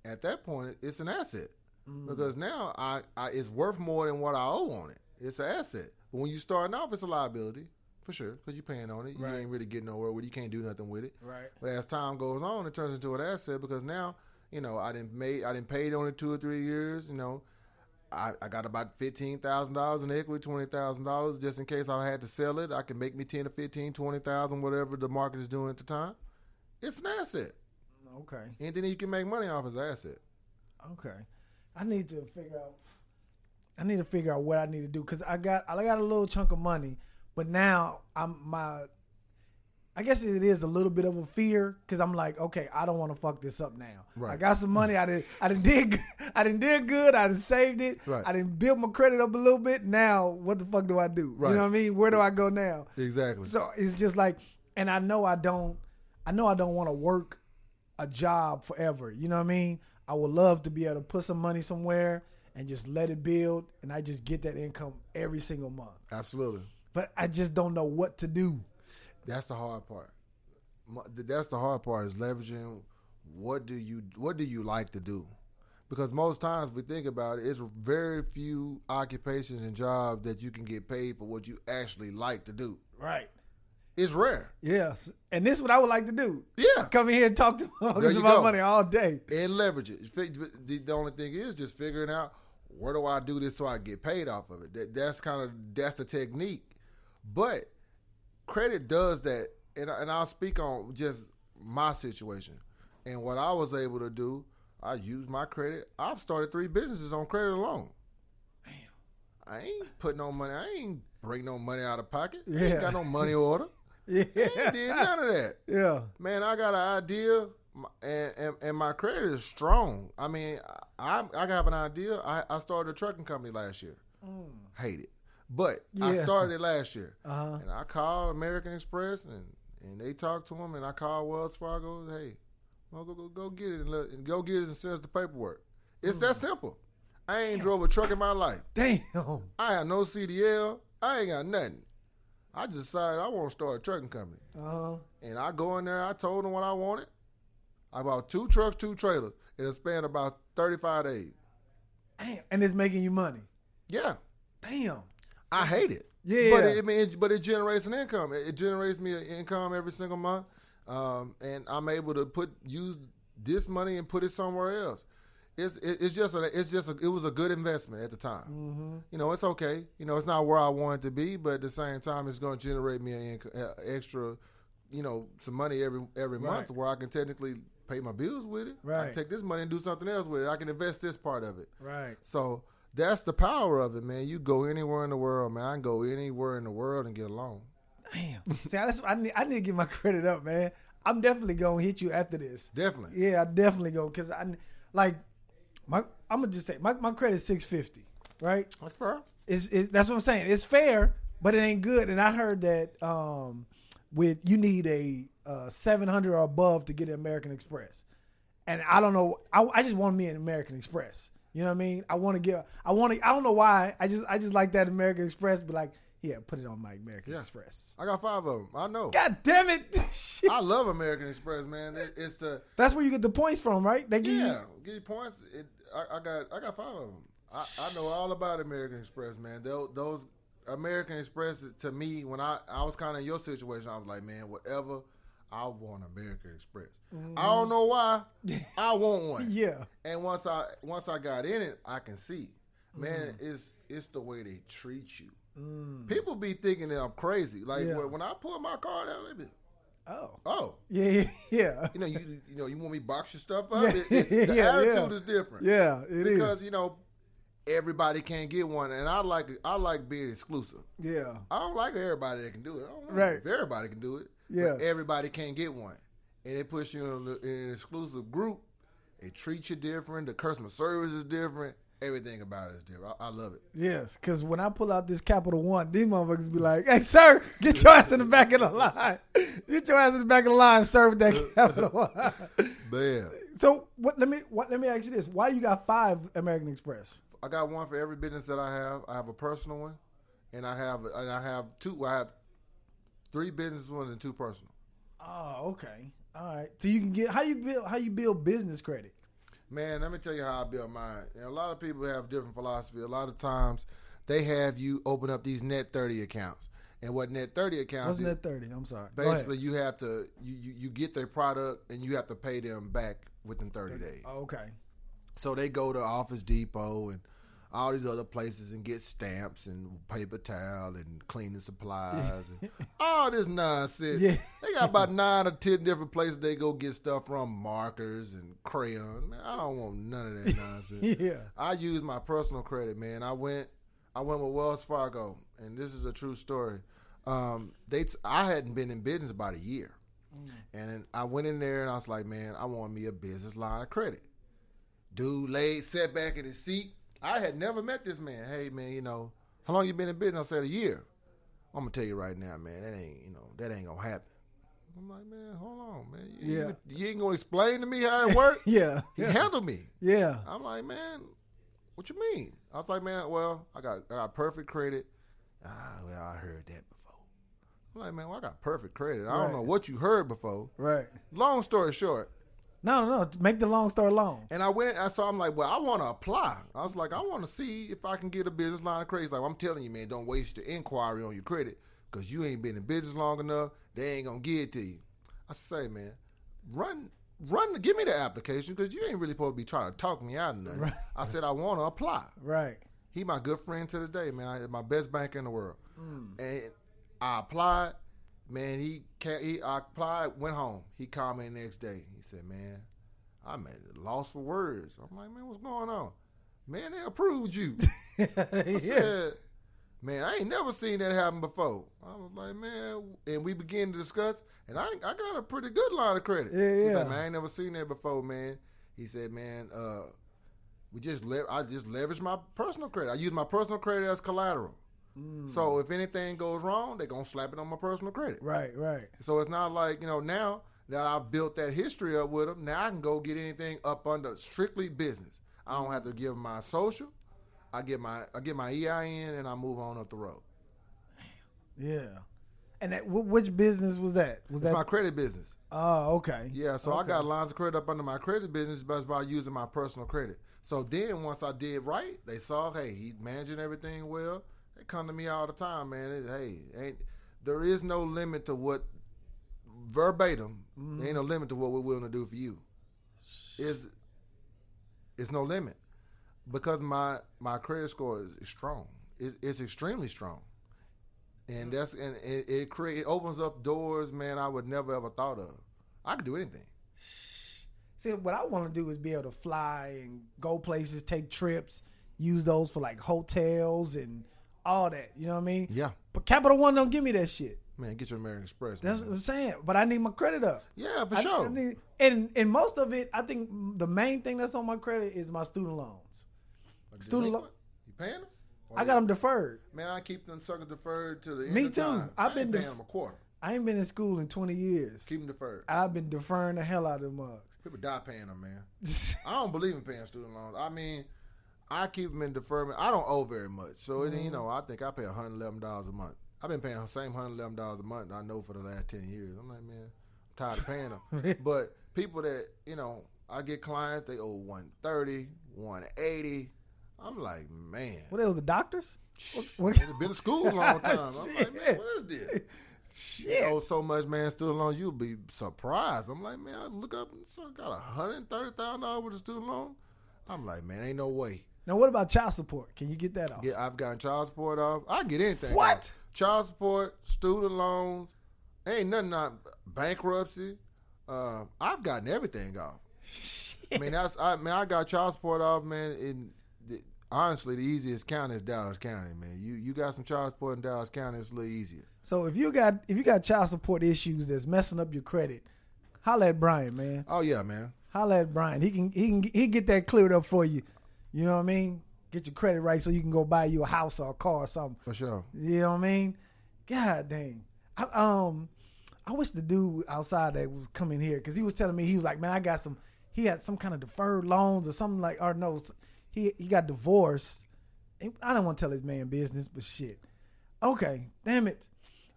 at that point, it's an asset mm-hmm. because now I, I it's worth more than what I owe on it. It's an asset. But when you starting off, it's a liability for sure because you're paying on it. You Right. ain't really getting nowhere with it. You can't do nothing with it. Right. But as time goes on, it turns into an asset because now, you know, I didn't made I didn't paid on it two or three years. You know, I, I got about fifteen thousand dollars in equity, twenty thousand dollars just in case I had to sell it. I can make me ten to fifteen, twenty thousand, whatever the market is doing at the time. It's an asset. Okay. Anything you can make money off is an asset. Okay. I need to figure out. I need to figure out what I need to do because I got I got a little chunk of money, but now I'm my. I guess it is a little bit of a fear because I'm like, okay, I don't want to fuck this up now. Right. I got some money. I did. I didn't did. I didn't did good. I didn't saved it. Right. I didn't build my credit up a little bit. Now, what the fuck do I do? Right. You know what I mean? Where do I go now? Exactly. So it's just like, and I know I don't, I know I don't want to work a job forever. You know what I mean? I would love to be able to put some money somewhere and just let it build, and I just get that income every single month. Absolutely. But I just don't know what to do. That's the hard part. That's the hard part is leveraging. What do you What do you like to do? Because most times, we think about it, it's very few occupations and jobs that you can get paid for what you actually like to do. Right. It's rare. Yes. And this is what I would like to do. Yeah. Come in here and talk to you about go. money all day. and leverage it. The, the only thing is just figuring out where do I do this so I get paid off of it. That, that's kind of that's the technique. But credit does that, and and I'll speak on just my situation and what I was able to do. I used my credit. I've started three businesses on credit alone. Damn, I ain't put no money. I ain't bring no money out of pocket. I ain't got no money order. Yeah. I ain't did none of that Yeah. man, I got an idea, and, and and my credit is strong. I mean, I I have an idea. I, I started a trucking company last year. Mm. Hate it, but I started it last year, Uh-huh. and I called American Express, and and they talked to him, and I called Wells Fargo. Hey, well, go go go get it and, let, and go get it and send us the paperwork. It's that simple. I ain't drove a truck in my life. Damn. I have no CDL. I ain't got nothing. I just decided I want to start a trucking company. Uh-huh. And I go in there, I told them what I wanted. I bought two trucks, two trailers. in a span about 35 days. Damn. And it's making you money. Yeah. Damn. I hate it. Yeah. But it, I mean, it, but it generates an income. It, it generates me an income every single month, um, and I'm able to put use this money and put it somewhere else. It's it, it's just a, it's just a, it was a good investment at the time. Mm-hmm. You know, it's okay. You know, it's not where I wanted to be, but at the same time, it's going to generate me an inco- uh, extra, you know, some money every every month where I can technically pay my bills with it. Right. I Right. can take this money and do something else with it. I can invest this part of it. Right. So that's the power of it, man. You go anywhere in the world, man. I can go anywhere in the world and get along. Damn. See, that's, I, need, I need to get my credit up, man. I'm definitely going to hit you after this. Definitely. Yeah, I definitely go because I like my. I'm gonna just say my my credit's six fifty, right? That's fair. It's, it's that's what I'm saying. It's fair, but it ain't good. And I heard that um, with you need a uh, 700 or above to get an American Express. And I don't know. I, I just want me an American Express. You know what I mean? I want to get. I want to. I don't know why. I just I just like that American Express. But like, yeah, put it on my American Yeah. Express. I got five of them. I know. God damn it! I love American Express, man. It, it's the That's where you get the points from, right? They give you yeah. Give you points. It, I, I got I got five of them. I, I know all about American Express, man. Those, those American Express to me when I I was kind of in your situation, I was like, man, whatever. I want American Express. I don't know why. I want one. Yeah. And once I once I got in it, I can see, man, Mm. it's it's the way they treat you. People be thinking that I'm crazy. Like Yeah. when, when I pull my card out, they be, Oh. oh, Yeah. Yeah. You know, you you know, you want me to box your stuff up? Yeah, It- it- the yeah, attitude is different. Yeah. It is. because you know, everybody can't get one, and I like I like being exclusive. Yeah. I don't like everybody that can do it. I don't know Right. if everybody can do it. But everybody can't get one. And it puts you in, a- in an exclusive group. They treat you different. The customer service is different. Everything about it is different. I, I love it. Yes, because when I pull out this Capital One, these motherfuckers be like, "Hey, sir, get your ass in the back of the line. Get your ass in the back of the line, sir, with that Capital One." Man, so, what? Let me what? Let me ask you this: Why do you got five American Express? I got one for every business that I have. I have a personal one, and I have and I have two. I have three business ones and two personal. Oh, okay, all right. So you can get how you build how you build business credit. Man, let me tell you how I built mine. And a lot of people have different philosophy. A lot of times they have you open up these net 30 accounts. And what net 30 accounts What's is net thirty? I'm sorry. Basically you have to you, you, you get their product and you have to pay them back within 30 days. Oh, okay. So they go to Office Depot and all these other places and get stamps and paper towel and cleaning supplies and all this nonsense. Yeah. They got about nine or ten different places they go get stuff from, markers and crayons. Man, I don't want none of that nonsense. Yeah. I use my personal credit, man. I went, I went with Wells Fargo, and this is a true story. Um, they, t- I hadn't been in business about a year, and I went in there and I was like, man, I want me a business line of credit. Dude laid, sat back in his seat. I had never met this man. Hey, man, you know, how long you been in business? I said a year. I'm gonna tell you right now, man, that ain't, you know, that ain't gonna happen. I'm like, man, hold on, man. You, Yeah. you, you ain't gonna explain to me how it works. Yeah. he handled me. Yeah. I'm like, man, what you mean? I was like, man, well, I got I got perfect credit. Ah, well, I heard that before. I'm like, man, well, I got perfect credit. I Right. don't know what you heard before. Right. Long story short, No, no, no. Make the long story long. and I went, I saw, I'm like, well, I want to apply. I was like, I want to see if I can get a business line of credit. Like, I'm telling you, man, don't waste your inquiry on your credit because you ain't been in business long enough. They ain't gonna give it to you. I say, man, run, run, give me the application because you ain't really supposed to be trying to talk me out of nothing. Right. I said, I want to apply. Right. He my good friend to the day, man. I, my best banker in the world. Mm. And I applied, man. He. He I applied, went home. He called me the next day. He said, "Man, I'm at a loss for words." I'm like, "Man, what's going on?" Man, they approved you. I yeah. said, "Man, I ain't never seen that happen before." I was like, "Man," and we began to discuss, and I I got a pretty good line of credit. Yeah, He's yeah. like, "Man, I ain't never seen that before, man." He said, "Man, uh." We just le- I just leveraged my personal credit. I used my personal credit as collateral. Mm. So if anything goes wrong, they're gonna slap it on my personal credit. Right. Right. So it's not like you know now that I've built that history up with them. Now I can go get anything up under strictly business. I don't have to give my social. I get my I get my EIN and I move on up the road. Yeah. And that, wh- which business was that? Was It's that? my credit business. oh, okay. Yeah, so I got lines of credit up under my credit business by, by using my personal credit. So then once I did right, they saw, hey, he's managing everything well. They come to me all the time, man. It, hey, ain't there is no limit to what verbatim. There ain't no mm-hmm. limit to what we're willing to do for you. Is it's no limit because my my credit score is strong. It, it's extremely strong, and mm. that's and it, it create it opens up doors, man. I would never ever thought of. I could do anything. See, what I want to do is be able to fly and go places, take trips, use those for like hotels and all that. You know what I mean? Yeah, But Capital One don't give me that shit. man, get your American Express. That's man. what I'm saying. But I need my credit up. yeah, for I- sure. I need- and and most of it, I think the main thing that's on my credit is my student loans. student Delinquent? You paying them? I got them deferred. Man, I keep them suckers deferred to the end Me of too. time. I've I been def- paying them a quarter. I ain't been in school in 20 years. Keep them deferred. I've been deferring the hell out of them mugs. People die paying them, man. I don't believe in paying student loans. I mean, I keep them in deferment. I don't owe very much, so Mm-hmm. you know, I think I pay hundred eleven dollars a month. I've been paying the same hundred eleven dollars a month. I know for the last ten years. I'm like, man, I'm tired of paying them. but people that you know, I get clients they owe 130, 180. I'm like, man, what else? The doctors? What- They've been to school a long time. I'm like, man, what is this? Shit. owe so much, man, student loan, you'll be surprised. I'm like, man, I look up and so I got a hundred and thirty thousand dollars with a student loan. I'm like, man, ain't no way. Now, what about child support? Can you get that off? Yeah, I've gotten child support off. I get anything. What? off. Child support, student loans, ain't nothing not bankruptcy. Uh, I've gotten everything off. I mean, that's I mean, I got child support off, man. In the, honestly, the easiest county is Dallas County, man. You you got some child support in Dallas County, it's a little easier. So if you got if you got child support issues that's messing up your credit, holla at Brian, man. Oh yeah, man. Holla at Brian. He can he can he get that cleared up for you. You know what I mean? Get your credit right so you can go buy you a house or a car or something. For sure. You know what I mean? God dang. I, um, I wish the dude outside that was coming here because he was telling me he was like, man, I got some. He had some kind of deferred loans or something like, or no, he he got divorced. I don't want to tell his man business, but shit. Okay, damn it.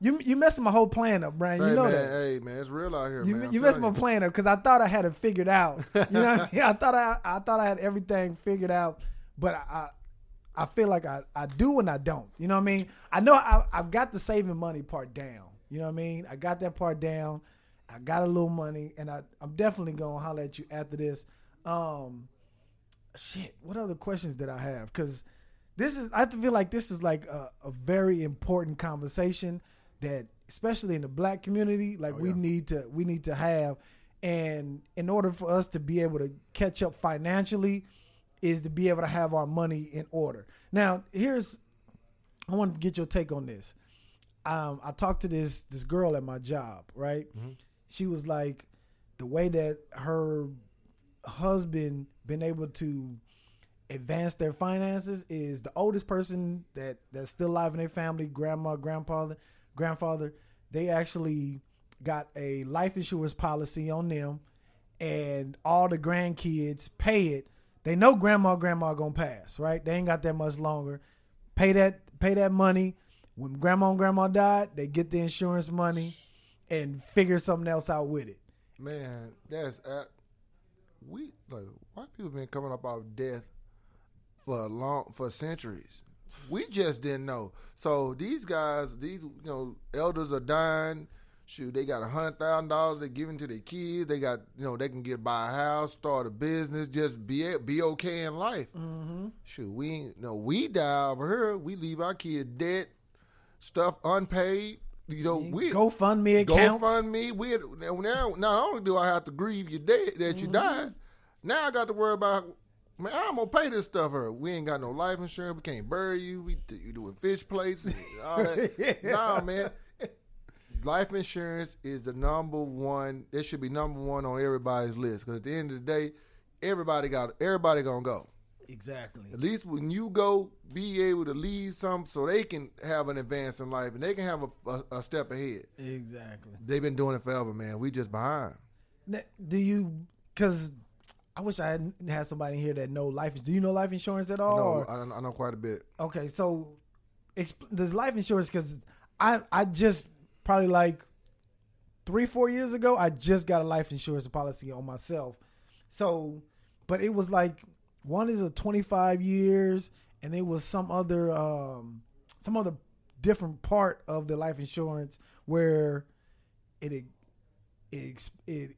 You you messing my whole plan up, Brian. Say, you know man, that. hey man, it's real out here, You, man. You messed my telling plan up because I thought I had it figured out. You know, what I, mean? I thought I I thought I had everything figured out, but I I, I feel like I, I do and I don't. You know what I mean? I know I I've got the saving money part down. You know what I mean? I got that part down. I got a little money, and I I'm definitely gonna holler at you after this. Um, shit. What other questions did I have? Because this is I feel like this is like a, a very important conversation that especially in the black community like Oh, we yeah. need to we need to have. And in order for us to be able to catch up financially is to be able to have our money in order. Now here's i want to get your take on this. Um, i talked to this this girl at my job right? She was like the way that her husband been able to advance their finances is the oldest person that that's still alive in their family grandma grandfather grandfather they actually got a life insurance policy on them and all the grandkids pay it. They know grandma grandma gonna pass right? They ain't got that much longer. Pay that pay that money. When grandma and grandma died they get the insurance money and figure something else out with it. Man, that's uh, we like white people been coming up off death for long for centuries. We just didn't know. So these guys, these you know, elders are dying. Shoot, they got a hundred thousand dollars they giving to their kids. They got you know they can get buy a house, start a business, just be be okay in life. mm-hmm. Shoot, we ain't- no we die over here. We leave our kid debt, stuff unpaid. You know, we GoFundMe accounts. GoFundMe. We now not only do I have to grieve your dead that you died, now I got to worry about man. I'm gonna pay this stuff. Her, we ain't got no life insurance. We can't bury you. We you doing fish plates and all that. nah, man. Life insurance is the number one. It should be number one on everybody's list because at the end of the day, everybody got everybody gonna go. Exactly. At least when you go, be able to leave some so they can have an advance in life and they can have a, a, a step ahead. Exactly. They've been doing it forever, man. We just behind. Now, Do you? Because I wish I had had somebody here that know life. Do you know life insurance at all? no, or- I, know- I know quite a bit. okay, so exp- does life insurance? Because I I just probably like three four years ago I just got a life insurance policy on myself. So, but it was like one is a twenty five years, and it was some other um some other different part of the life insurance where it it ex- it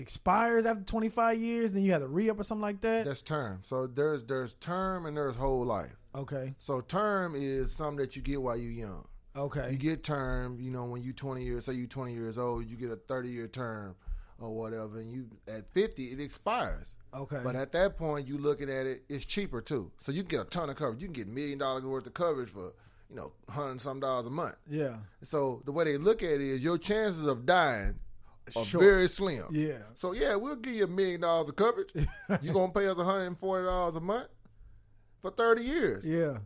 expires after 25 years then you have to re-up or something like that That's term. So there's there's term and there's whole life. okay So term is something that you get while you're young. okay You get term, you know, when you 20 years, say you 20 years old, you get a 30 year term or whatever, and you at 50 it expires. okay But at that point, you looking at it, it's cheaper too. So you can get a ton of coverage. You can get million dollars worth of coverage for, you know, hundred and some dollars a month. yeah So the way they look at it is your chances of dying are Sure. very slim. yeah So yeah, we'll give you a million dollars of coverage. You're gonna pay us hundred and forty dollars a month for thirty years. yeah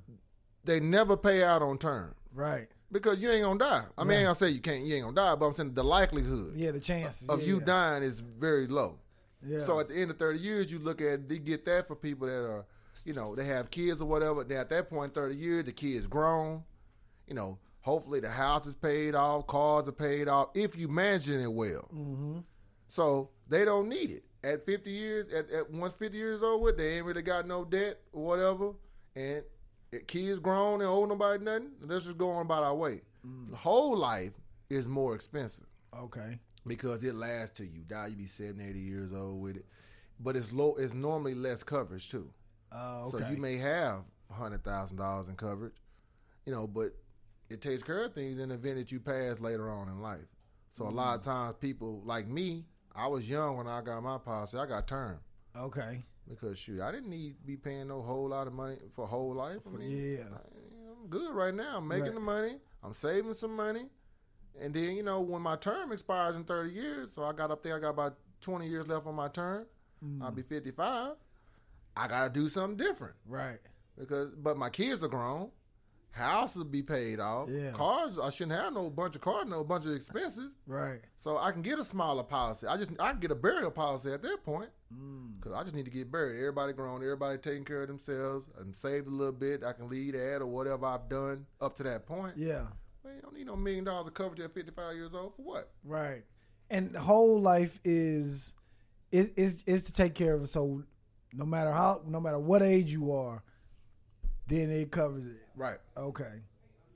They never pay out on term right because you ain't gonna die. I mean, I ain't gonna say you can't, you ain't gonna die, but I'm saying the likelihood yeah the chances of yeah, you yeah. dying is very low. yeah So at the end of 30 years, you look at they get that for people that are, you know, they have kids or whatever. Then at that point, 30 years, the kid's grown. You know, hopefully the house is paid off, cars are paid off if you managing it well. mm-hmm. So they don't need it. At 50 years, at, at once 50 years old, with they ain't really got no debt or whatever, and kids grown and owe nobody nothing. Let's just go on about our way. The whole life is more expensive okay because it lasts till you die. You be 70, 80 years old with it, but it's low. It's normally less coverage too. uh, So you may have hundred thousand dollars in coverage, you know, but it takes care of things in the event that you pass later on in life. So a lot of Mm. times, people like me, I was young when I got my policy. I got term okay because shoot, I didn't need to be paying no whole lot of money for whole life. I mean, yeah I, I'm good right now. I'm making Right. the money. I'm saving some money. And then, you know, when my term expires in 30 years, so I got up there, I got about 20 years left on my term. I'll Mm. be 55. I got to do something different right because, but my kids are grown. House will be paid off. Yeah. Cars, I shouldn't have no bunch of cars, no bunch of expenses. right So I can get a smaller policy. I just, I can get a burial policy at that point. mm. Cause I just need to get buried. Everybody grown, everybody taking care of themselves and saved a little bit. I can lead that or whatever I've done up to that point. yeah Well, Man, you don't need no million dollars of coverage at 55 years old for what? Right. And whole life is is is is to take care of it. So no matter how no matter what age you are, then it covers it. Right. Okay.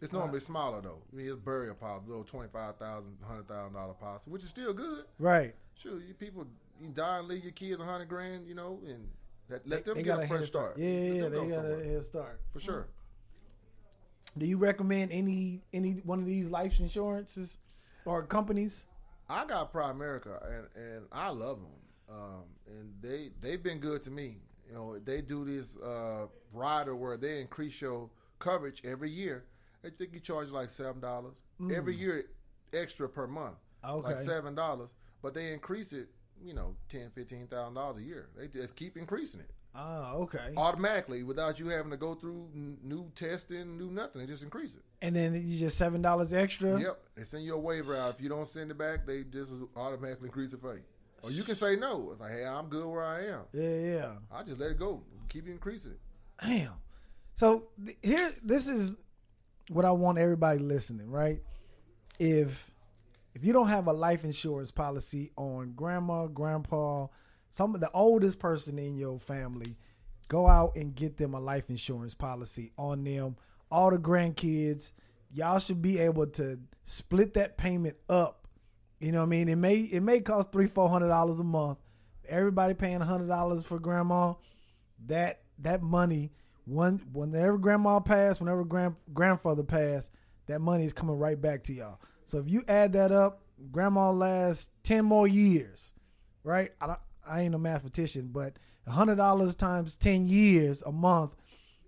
It's normally smaller though. I mean, it's burial policy, little twenty five thousand, hundred thousand dollar policy, which is still good. Right. Sure, you people you die and leave your kids a hundred grand, you know, and let, let them They get a fresh head start. Yeah, Let yeah, they go got somewhere. a head start. for sure. Do you recommend any any one of these life insurances or companies? I got Primerica and and I love them, um, and they they've been good to me. You know, they do this uh, rider where they increase your coverage every year. I think you charge like seven dollars every year extra per month, like seven dollars. But they increase it, you know, ten, fifteen thousand dollars a year. They just keep increasing it Ah, okay. automatically without you having to go through n- new testing, new nothing. They just increase it. And then you just seven dollars extra. Yep, they send you a waiver out. If you don't send it back, they just automatically increase it for you. Or you can say no. It's like, hey, I'm good where I am. Yeah, yeah. I just let it go. Keep increasing it. Damn. So here, this is what I want everybody listening, right? If if you don't have a life insurance policy on grandma, grandpa, some of the oldest person in your family, go out and get them a life insurance policy on them. All the grandkids, y'all should be able to split that payment up. You know what I mean? It may it may cost three, four hundred dollars a month. Everybody paying hundred dollars for grandma that that money one whenever grandma passed, whenever grand grandfather passed, that money is coming right back to y'all. So if you add that up, grandma lasts ten more years, right? I, don't, I ain't a mathematician, but hundred dollars times ten years a month,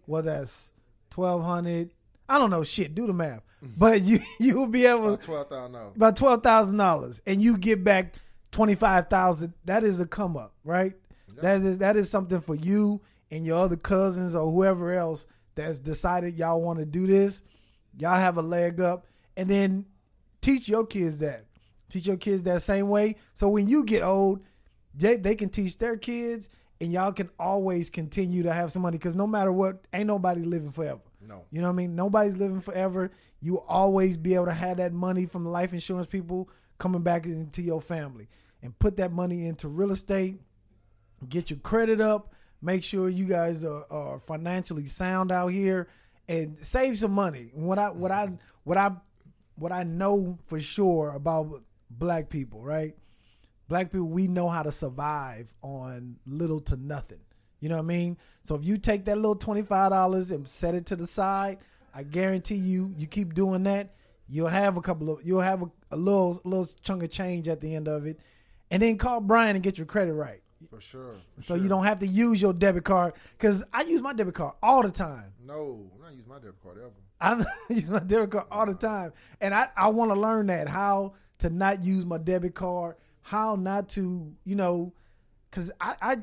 well, that's twelve hundred. I don't know shit. Do the math, but you you will be able About twelve thousand dollars. about twelve thousand dollars, and you get back twenty five thousand. That is a come up, right? That is that is something for you and your other cousins or whoever else that's decided y'all want to do this. Y'all have a leg up, and then teach your kids that. Teach your kids that same way. So when you get old, they they can teach their kids, and y'all can always continue to have some money. Because no matter what, ain't nobody living forever. No. You know what I mean? Nobody's living forever. You always be able to have that money from the life insurance people coming back into your family and put that money into real estate, get your credit up, make sure you guys are, are financially sound out here and save some money. What I what I what I what I know for sure about black people, right? Black people, we know how to survive on little to nothing. You know what I mean? So if you take that little twenty five dollars and set it to the side, I guarantee you, you keep doing that, you'll have a couple of, you'll have a, a little, little chunk of change at the end of it, and then call Brian and get your credit right. For sure. for So sure. you don't have to use your debit card because I use my debit card all the time. No, I'm not using my debit card ever. I use my debit card all the time, and I, I want to learn that how to not use my debit card, how not to you know, because I, I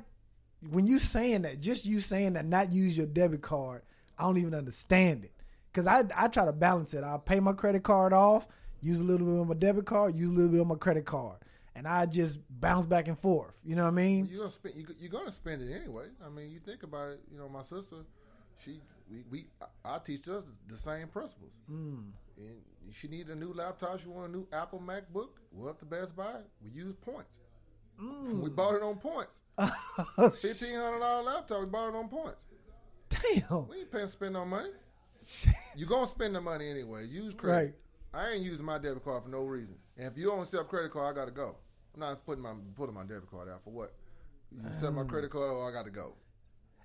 when you saying that, just you saying that not use your debit card, I don't even understand it because I I try to balance it. I'll pay my credit card off, use a little bit on my debit card, use a little bit on my credit card, and I just bounce back and forth. You know what I mean? You're gonna spend. you- You're gonna spend it anyway. I mean, you think about it. You know, my sister, she, we, we I teach us the same principles. Mm. And she needed a new laptop. She wanted a new Apple MacBook. We went to Best Buy. We used points. Mm. We bought it on points. Fifteen hundred dollar laptop. We bought it on points. Damn. We ain't paying to spend no money. You gonna spend the money anyway. Use credit. I ain't using my debit card for no reason. And if you don't accept credit card, I gotta go. I'm not putting my putting my debit card out for what. You um, accept my credit card, or I gotta go.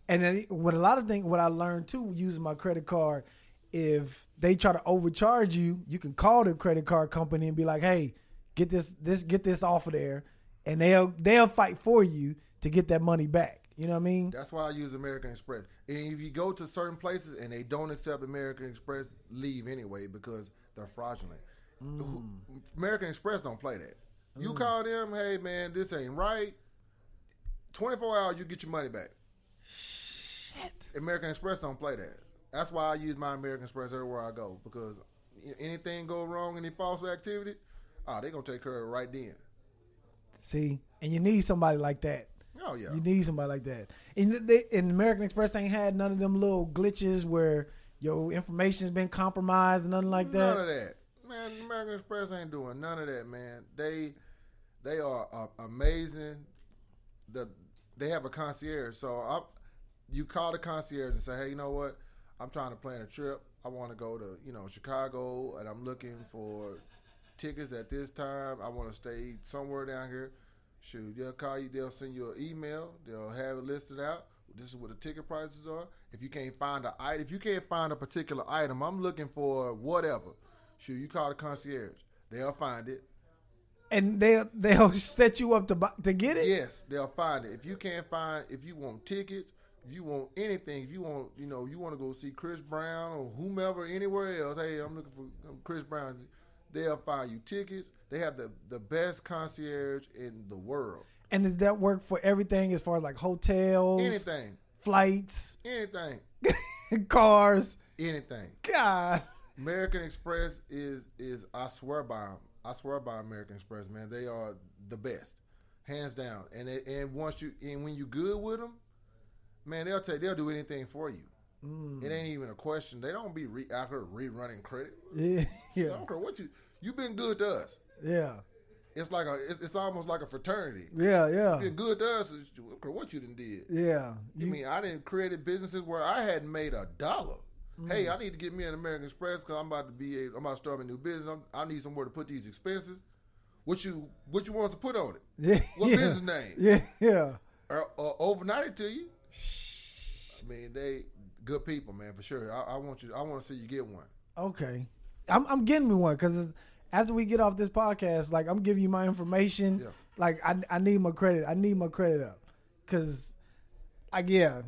And then what a lot of things, what I learned too, using my credit card, if they try to overcharge you, you can call the credit card company and be like, "Hey, get this, this, get this off of there," and they'll they'll fight for you to get that money back. You know what I mean? That's why I use American Express. And if you go to certain places and they don't accept American Express, leave anyway because they're fraudulent. Mm. Who- American Express don't play that. You call them, hey man, this ain't right. Twenty four hours, you get your money back. Shit. American Express don't play that. That's why I use my American Express everywhere I go because anything go wrong, any false activity, ah, they gonna take care of it right then. See, and you need somebody like that. Oh yeah, You need somebody like that. And they, and American Express ain't had none of them little glitches where your information's been compromised, nothing like that. none of that. Man, American Express ain't doing none of that, man. They they are uh, amazing. The they have a concierge, so I, you call the concierge and say, hey, you know what? I'm trying to plan a trip. I want to go to you know Chicago, and I'm looking for tickets at this time. I want to stay somewhere down here. Shoot, they'll call you. They'll send you an email. They'll have it listed out. This is what the ticket prices are. If you can't find a item, if you can't find a particular item, I'm looking for whatever. Shoot, you call the concierge. They'll find it. And they'll they'll set you up to buy, to get it. Yes, they'll find it. If you can't find, if you want tickets, if you want anything, if you want, you know, you want to go see Chris Brown or whomever anywhere else. Hey, I'm looking for Chris Brown. They'll find you tickets. They have the the best concierge in the world. And does that work for everything as far as like hotels, Anything, flights, anything, cars? anything. God. American Express is is I swear by them. I swear by American Express, man. They are the best, hands down. And it, and once you and when you good with them, man, they'll take they'll do anything for you. Mm. It ain't even a question. They don't be re, out here rerunning credit. Yeah, I yeah, don't care what you you've been good to us. yeah, It's like a it's, it's almost like a fraternity. yeah, yeah, You been good to us. I don't care what you done did. yeah. You mean I didn't created businesses where I hadn't made a dollar? Hey, mm. I need to get me an American Express because I'm about to be a, I'm about to start a new business. I'm, I need somewhere to put these expenses. What you what you want to put on it? yeah, What yeah, business name? Yeah, yeah. Or, or overnight it to you? I mean, they good people, man, for sure. I, I want you. I want to see you get one. Okay, I'm I'm getting me one because after we get off this podcast, like I'm giving you my information. Yeah. Like I I need my credit. I need my credit up because, like yeah,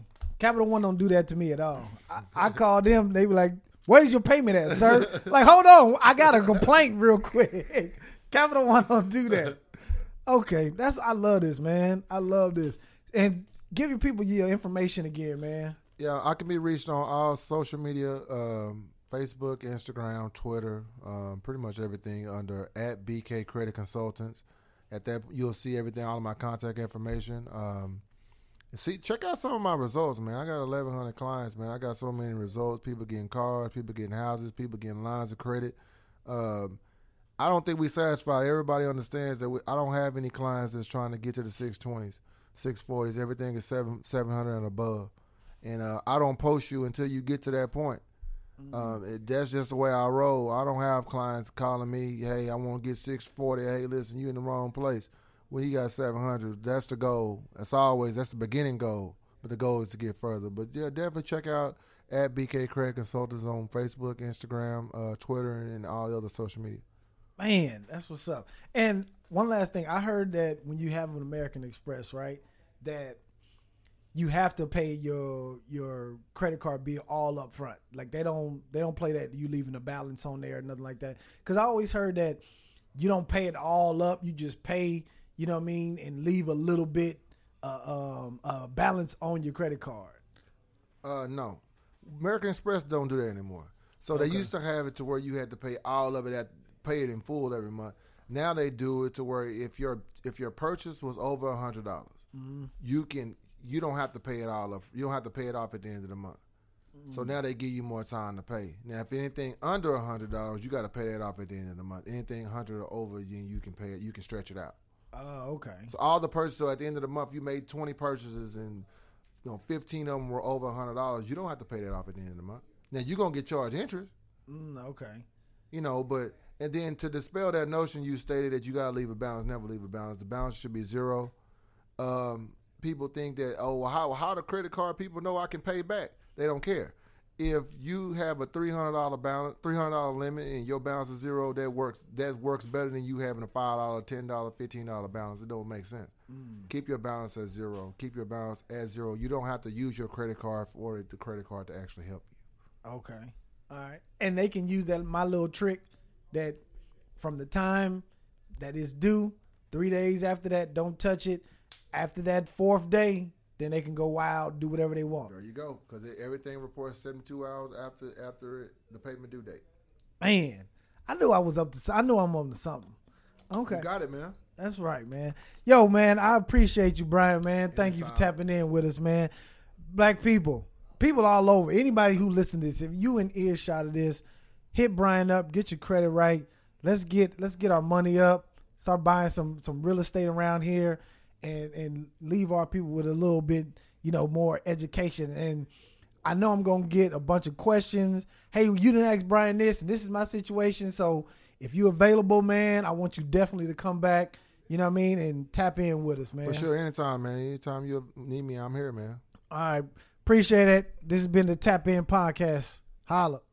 Capital One don't do that to me at all. I, I call them. They be like, "Where's your payment at, sir?" like, hold on, I got a complaint real quick. Capital One don't do that. Okay, that's I love this, man. I love this. And give your people your information again, man. Yeah, I can be reached on all social media, um, Facebook, Instagram, Twitter, um, pretty much everything under at BK Credit Consultants. At that, you'll see everything, all of my contact information. Um, see, check out some of my results, man. I got 1,100 clients, man. I got so many results. People getting cars, people getting houses, people getting lines of credit. Um, I don't think we satisfy. Everybody understands that we, I don't have any clients that's trying to get to the 620s, 640s. Everything is seven 700 and above and uh, I don't post you until you get to that point. Um, it, that's just the way I roll. I don't have clients calling me, "Hey, I want to get 640." Hey, listen, you in the wrong place. Well, you got 700. That's the goal. That's always that's the beginning goal, but the goal is to get further. But yeah, definitely check out at BK Credit Consultants on Facebook, Instagram, uh, Twitter, and all the other social media. Man, that's what's up. And one last thing, I heard that when you have an American Express, right, that you have to pay your your credit card bill all up front. Like they don't they don't play that you leaving a balance on there or nothing like that. Because I always heard that you don't pay it all up. You just pay, you know what I mean, and leave a little bit uh, um, uh, balance on your credit card. Uh, no, American Express don't do that anymore. So they used to have it to where you had to pay all of it at pay it in full every month. Now they do it to where if your if your purchase was over a hundred dollars, you can you don't have to pay it all up. You don't have to pay it off at the end of the month. So now they give you more time to pay. Now, if anything under a hundred dollars, you got to pay that off at the end of the month. Anything hundred or over, you can pay it. You can stretch it out. Oh, okay. So all the purchases so at the end of the month, you made twenty purchases and you know fifteen of them were over hundred dollars. You don't have to pay that off at the end of the month. Now you're gonna get charged interest, Mm, okay. you know, but and then to dispel that notion, you stated that you gotta leave a balance. Never leave a balance. The balance should be zero. Um, people think that oh, well, how how the credit card people know I can pay back? They don't care. If you have a three hundred dollar balance, three hundred dollar limit, and your balance is zero, that works. That works better than you having a five dollar, ten dollar, fifteen dollar balance. It don't make sense. Mm. Keep your balance at zero. Keep your balance at zero. You don't have to use your credit card for the credit card to actually help you. Okay. All right. And they can use that my little trick that from the time that is due, three days after that, don't touch it. After that fourth day, then they can go wild, do whatever they want. There you go. Because everything reports seventy two hours after after the payment due date. Man, I knew I was up to. I knew I'm on to something. Okay, You got it, man. that's right, man. Yo, man, I appreciate you, Brian. Man, thank you for tapping in with us, man. Black people, people all over. Anybody who listen to this, if you in earshot of this, hit Brian up, get your credit right. let's get let's get our money up, start buying some some real estate around here, and and leave our people with a little bit you know more education. And I know I'm gonna get a bunch of questions. Hey, you didn't ask Brian this, and this is my situation. So if you're available, man, I want you definitely to come back. You know what I mean, and tap in with us, man. For sure, anytime, man. Anytime you need me, I'm here, man. All right, appreciate it. This has been the Tap In Podcast. Holla.